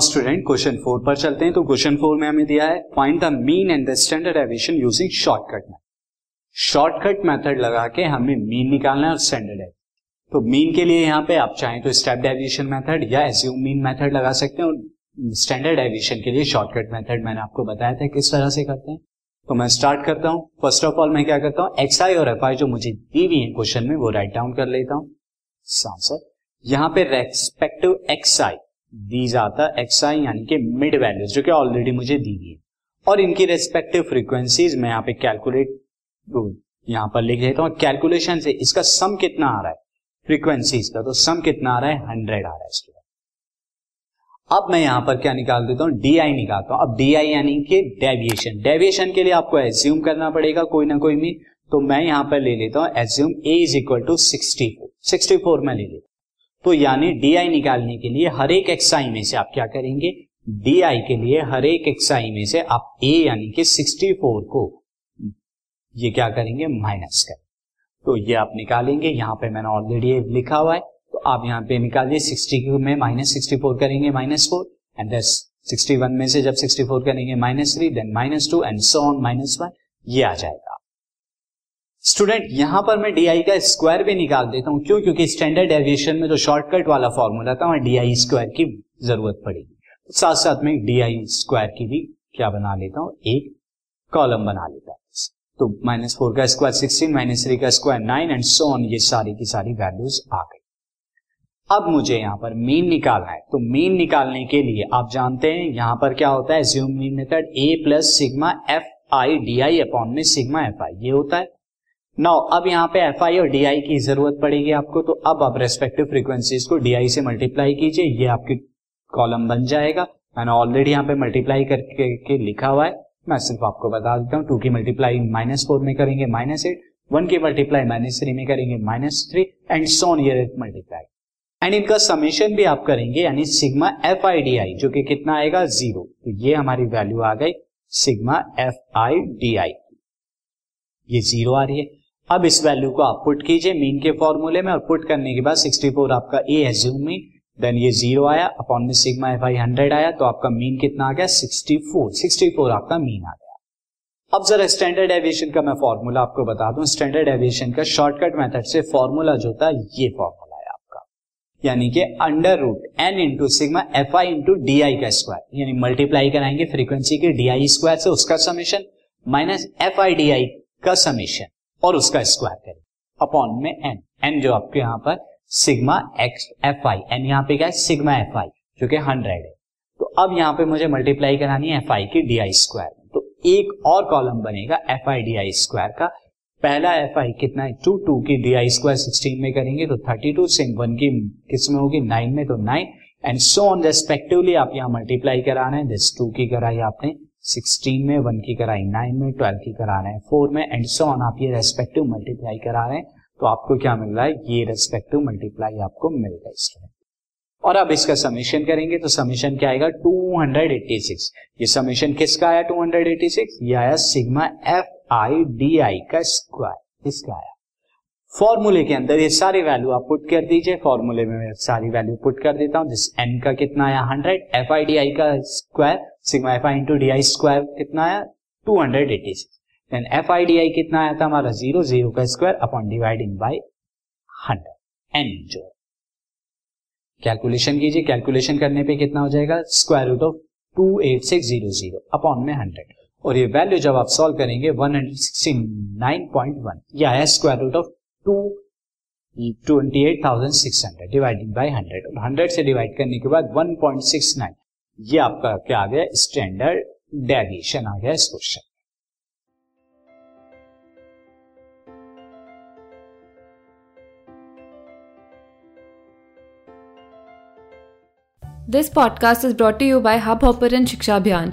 Student question four पर चलते हैं। तो क्वेश्चन फोर में हमें दिया है find the mean and the standard aviation using shortcut method shortcut method लगा के हमें मीन निकालना है और स्टैंडर्ड है। तो मीन के लिए यहाँ पे आप चाहें तो स्टेप डेविएशन मेथड या एज्यूम मीन मेथड लगा सकते हैं और स्टैंडर्ड एविएशन के लिए शॉर्टकट मेथड मैंने आपको बताया था किस तरह से करते हैं। तो मैं स्टार्ट करता हूँ। फ़र्स्ट ऑफ़ ऑल मैं क्या करता हूँ एक्स आई और एफ़ आई जो मुझे दी हुई है क्वेश्चन में वो राइट डाउन कर लेता हूँ। यहाँ पे रेस्पेक्टिव एक्स आई दी जाता एक्स आई यानी कि मिड वैल्यूज़ जो कि ऑलरेडी मुझे दी गई और इनकी रेस्पेक्टिव फ्रीक्वेंसीज मैं यहाँ पे कैलकुलेट यहाँ पर लिख देता हूँ कैलकुलेशन से इसका सम कितना आ रहा है? फ्रीक्वेंसीज का तो सम कितना आ रहा है? हंड्रेड आ रहा है स्टूडेंट अब मैं यहाँ पर क्या निकाल देता हूँ? डी आई निकालता हूँ। अब डी आई यानी कि डेविएशन डेविएशन के लिए आपको एज्यूम करना पड़ेगा कोई ना कोई भी। तो मैं यहाँ पर ले लेता हूँ assume A is equal to sixty four sixty four में ले लेता तो यानी डी आई निकालने के लिए हर एक एक्साई में से आप क्या करेंगे? डी आई के लिए हर एक एक्साई में से आप ए यानी कि 64 को ये क्या करेंगे? माइनस करें तो ये आप निकालेंगे। यहाँ पे मैंने ऑलरेडी लिखा हुआ है। तो आप यहाँ पे निकालिए। 60 में माइनस सिक्सटी फोर करेंगे माइनस फोर एंड दस सिक्सटी वन में से जब 64 करेंगे minus three then minus two and so on minus one ये आ जाएगा। स्टूडेंट यहाँ पर मैं डीआई का स्क्वायर भी निकाल देता हूँ। क्यों? क्योंकि स्टैंडर्ड एविएशन में जो शॉर्टकट वाला फॉर्मूला था, वहाँ डीआई स्क्वायर की ज़रूरत पड़ेगी साथ साथ में डीआई स्क्वायर की भी क्या बना लेता हूँ? एक कॉलम बना लेता हूँ। तो माइनस फोर का स्क्वायर सिक्सटीन माइनस थ्री का square nine and so on ये सारी की सारी वैल्यूज़ आ गई। अब मुझे यहाँ पर मीन निकालना है। तो मीन निकालने के लिए आप जानते हैं, यहाँ पर क्या होता है? Assume mean method A plus sigma F I D I upon में सिग्मा एफ़ आई ये होता है। नाउ अब यहाँ पे एफ़ आई और डी आई की ज़रूरत पड़ेगी आपको तो अब आप रेस्पेक्टिव फ्रीक्वेंसीज को डी आई से मल्टीप्लाई कीजिए, ये आपकी कॉलम बन जाएगा। मैंने ऑलरेडी यहाँ पे मल्टीप्लाई करके, के लिखा हुआ है। मैं सिर्फ़ आपको बता देता हूँ, टू की मल्टीप्लाई माइनस फोर में करेंगे माइनस एट वन की मल्टीप्लाई माइनस थ्री में करेंगे माइनस थ्री एंड सोन ये मल्टीप्लाई एंड इनका समेशन भी आप करेंगे, यानी sigma F I D I जो कि कितना आएगा? ज़ीरो तो ये हमारी वैल्यू आ गई sigma F I D I ये ज़ीरो आ रही है। अब इस वैल्यू को आप पुट कीजिए मीन के फॉर्मूले में और पुट करने के बाद 64 आपका ए एज्यूम मीन देन ये ज़ीरो आया अपॉन में सिग्मा एफ़ आई हंड्रेड आया तो आपका मीन कितना आ गया? 64 64 आपका मीन आ गया। अब जरा स्टैंडर्ड एविएशन का मैं फॉर्मूला आपको बता दूँ। स्टैंडर्ड एविएशन का शॉर्टकट मेथड से फॉर्मूला जो था, ये फॉर्मूला है आपका। यानी कि under root N into sigma F I into D I का स्क्वायर यानी मल्टीप्लाई कराएँगे फ्रीक्वेंसी के डी आई स्क्वायर से उसका summation minus F I D I का समीशन और उसका स्क्वायर करें। अपॉन में एन एन जो आपके यहाँ पर sigma X F I N यहाँ पे क्या है? सिग्मा एफ़ आई जो कि हंड्रेड है। तो अब यहाँ पे मुझे मल्टीप्लाई करानी है एफ़ आई की डी आई स्क्वायर तो एक और कॉलम बनेगा F I D I square का। पहला एफ़ आई कितना है? टू टू की डी आई स्क्वायर सिक्सटीन में करेंगे तो थर्टी टू सिंग वन की किसमें होगी? नाइन में तो nine and so on respectively आप यहाँ मल्टीप्लाई कराना है। दिस टू की कराई आपने। सिक्सटीन में, वन की कराई, नाइन में, ट्वेल्व की करा रहे हैं, फोर में एंड सो ऑन आप ये रेस्पेक्टिव मल्टीप्लाई करा रहे हैं तो आपको क्या मिल रहा है? ये रेस्पेक्टिव मल्टीप्लाई आपको मिल रहा है स्टूडेंट और अब इसका समीशन करेंगे तो समीशन क्या आएगा? 286 ये समीशन किसका आया? 286 ये आया sigma F I D I का स्क्वायर इसका आया? फॉर्मूले के अंदर ये सारी वैल्यू आप पुट कर दीजिए। फॉर्मूले में मैं सारी वैल्यू पुट कर देता हूँ। जिस एन का कितना आया? Hundred F I D I का square sigma F I into D I square कितना आया? Two hundred eighty six then F I D I कितना आया था? हमारा ज़ीरो ज़ीरो का square upon dividing by hundred N जो कैलकुलेशन कीजिए। कैलकुलेशन करने पे कितना हो जाएगा? Square root of two eight six zero zero upon में हंड्रेड और ये वैल्यू जब आप सॉल्व करेंगे one hundred sixty nine point one यह आया square root of two twenty eight thousand six hundred divided by hundred और हंड्रेड से डिवाइड करने के बाद वन पॉइंट सिक्स नाइन ये आपका क्या आ गया? स्टैंडर्ड डेविएशन आ गया इस question this podcast is brought you by Hubhopper Shiksha Abhiyan